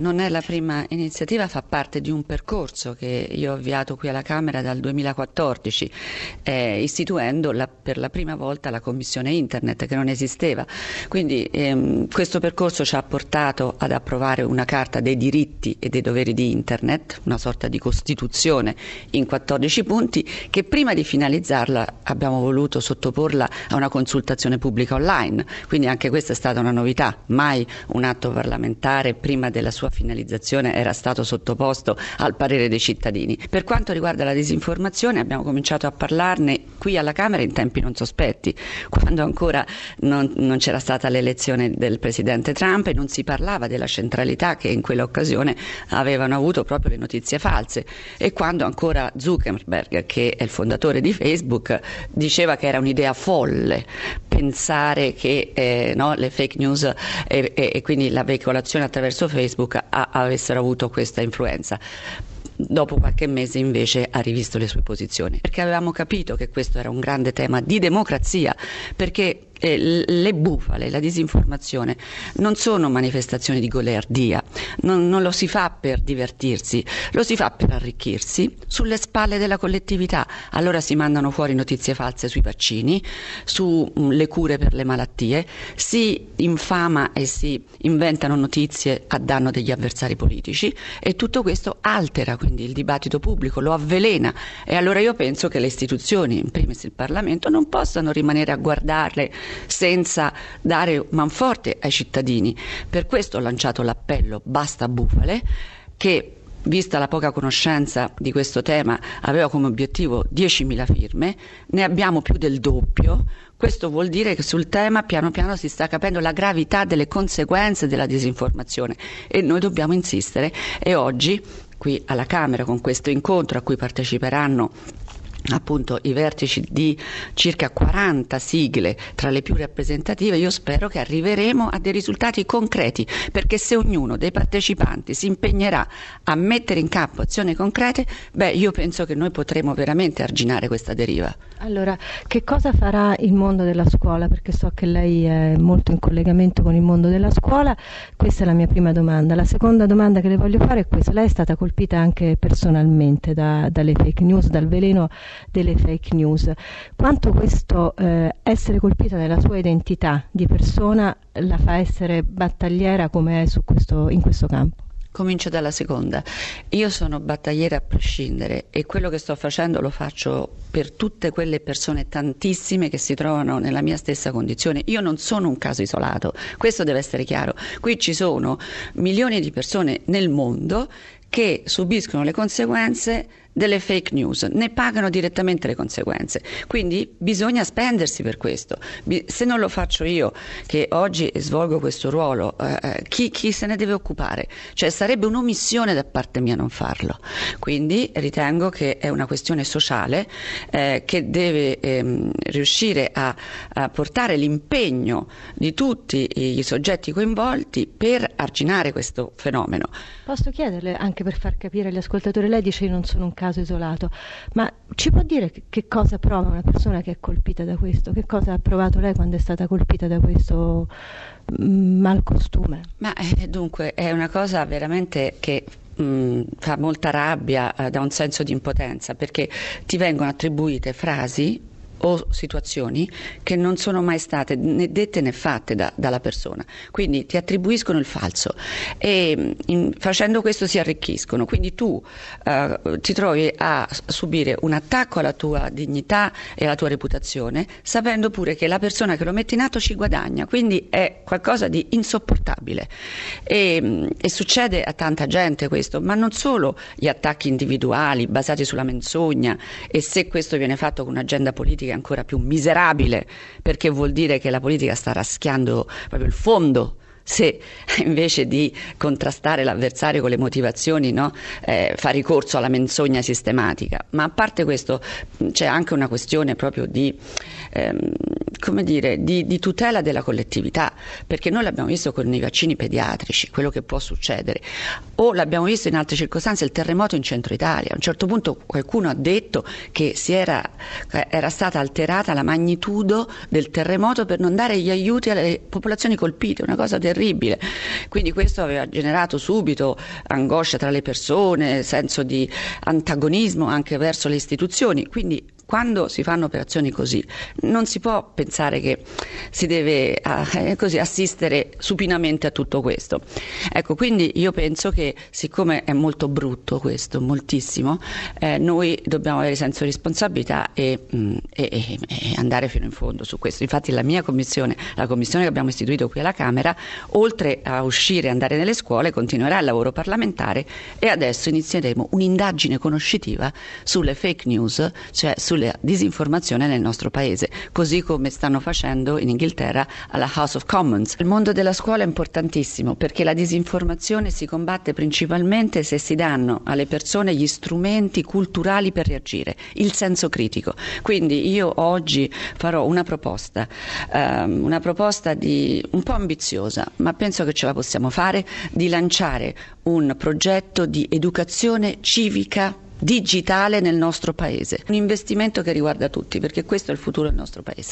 Non è la prima iniziativa, fa parte di un percorso che io ho avviato qui alla Camera dal 2014, eh, istituendo la, per la prima volta la Commissione Internet che non esisteva. Quindi ehm, questo percorso ci ha portato ad approvare una Carta dei diritti e dei doveri di Internet, una sorta di Costituzione in 14 punti, che prima di finalizzarla abbiamo voluto sottoporla a una consultazione pubblica online. Quindi anche questa è stata una novità, mai un atto parlamentare prima della sua finalizzazione era stato sottoposto al parere dei cittadini. Per quanto riguarda la disinformazione abbiamo cominciato a parlarne qui alla Camera in tempi non sospetti, quando ancora non, non c'era stata l'elezione del Presidente Trump e non si parlava della centralità che in quell'occasione avevano avuto proprio le notizie false e quando ancora Zuckerberg, che è il fondatore di Facebook, diceva che era un'idea folle pensare che eh, no, le fake news e, e, e, quindi la veicolazione attraverso Facebook a, avessero avuto questa influenza. Dopo qualche mese invece ha rivisto le sue posizioni, perché avevamo capito che questo era un grande tema di democrazia, perché eh, le bufale, la disinformazione non sono manifestazioni di goliardia, non, non, lo si fa per divertirsi, lo si fa per arricchirsi sulle spalle della collettività. Allora si mandano fuori notizie false sui vaccini, sulle mm, cure per le malattie, si infama e si inventano notizie a danno degli avversari politici e tutto questo altera quindi il dibattito pubblico, lo avvelena e allora io penso che le istituzioni, in primis il Parlamento, non possano rimanere a guardarle senza dare manforte ai cittadini. Per questo ho lanciato l'appello Basta bufale che vista la poca conoscenza di questo tema, aveva come obiettivo 10.000 firme, ne abbiamo più del doppio. Questo vuol dire che sul tema piano piano si sta capendo la gravità delle conseguenze della disinformazione e noi dobbiamo insistere e oggi qui alla Camera con questo incontro a cui parteciperanno appunto i vertici di circa 40 sigle tra le più rappresentative, io spero che arriveremo a dei risultati concreti, perché se ognuno dei partecipanti si impegnerà a mettere in campo azioni concrete, beh, io penso che noi potremo veramente arginare questa deriva. Allora, che cosa farà il mondo della scuola? Perché so che lei è molto in collegamento con il mondo della scuola. Questa è la mia prima domanda. La seconda domanda che le voglio fare è questa. Lei è stata colpita anche personalmente da, dalle fake news, dal veleno delle fake news. Quanto questo eh, essere colpita nella sua identità di persona la fa essere battagliera come è questo, in questo campo? Comincio dalla seconda. Io sono battagliera a prescindere e quello che sto facendo lo faccio per tutte quelle persone tantissime che si trovano nella mia stessa condizione. Io non sono un caso isolato, questo deve essere chiaro. Qui ci sono milioni di persone nel mondo che subiscono le conseguenze delle fake news, ne pagano direttamente le conseguenze. Quindi bisogna spendersi per questo. Se non lo faccio io, che oggi svolgo questo ruolo, eh, eh, chi, chi, se ne deve occupare? Cioè sarebbe un'omissione da parte mia non farlo. Quindi ritengo che è una questione sociale eh, che deve ehm, riuscire a, a portare l'impegno di tutti i soggetti coinvolti per arginare questo fenomeno. Posso chiederle anche per far capire agli ascoltatori, lei dice io non sono un caso isolato, ma ci può dire che, cosa prova una persona che è colpita da questo? Che cosa ha provato lei quando è stata colpita da questo mm, malcostume? Ma eh, dunque è una cosa veramente che mm, fa molta rabbia eh, da un senso di impotenza perché ti vengono attribuite frasi o situazioni che non sono mai state né dette né fatte da, dalla persona. Quindi ti attribuiscono il falso e mm, in, facendo questo si arricchiscono. Quindi tu eh, ti trovi a subire un attacco alla tua dignità e alla tua reputazione, sapendo pure che la persona che lo mette in atto ci guadagna. Quindi è qualcosa di insopportabile. E, mm, e succede a tanta gente questo, ma non solo gli attacchi individuali basati sulla menzogna e se questo viene fatto con un'agenda politica politica ancora più miserabile, perché vuol dire che la politica sta raschiando proprio il fondo se invece di contrastare l'avversario con le motivazioni no, eh, fa ricorso alla menzogna sistematica. Ma a parte questo c'è anche una questione proprio di ehm, come dire, di, di, tutela della collettività, perché noi l'abbiamo visto con i vaccini pediatrici, quello che può succedere, o l'abbiamo visto in altre circostanze, il terremoto in centro Italia. A un certo punto qualcuno ha detto che era, era stata alterata la magnitudo del terremoto per non dare gli aiuti alle popolazioni colpite, una cosa terribile. Quindi questo aveva generato subito angoscia tra le persone, senso di antagonismo anche verso le istituzioni. Quindi quando si fanno operazioni così non si può pensare che si deve eh, così, assistere supinamente a tutto questo. Ecco, quindi io penso che siccome è molto brutto questo, moltissimo, eh, noi dobbiamo avere senso di responsabilità e, mh, mm, e, e, andare fino in fondo su questo. Infatti la mia commissione, la commissione che abbiamo istituito qui alla Camera, oltre a uscire e andare nelle scuole, continuerà il lavoro parlamentare e adesso inizieremo un'indagine conoscitiva sulle fake news, cioè sulle sulla disinformazione nel nostro paese, così come stanno facendo in Inghilterra alla House of Commons. Il mondo della scuola è importantissimo perché la disinformazione si combatte principalmente se si danno alle persone gli strumenti culturali per reagire, il senso critico. Quindi io oggi farò una proposta, um, una proposta di, un po' ambiziosa, ma penso che ce la possiamo fare, di lanciare un progetto di educazione civica digitale nel nostro paese. Un investimento che riguarda tutti, perché questo è il futuro del nostro paese.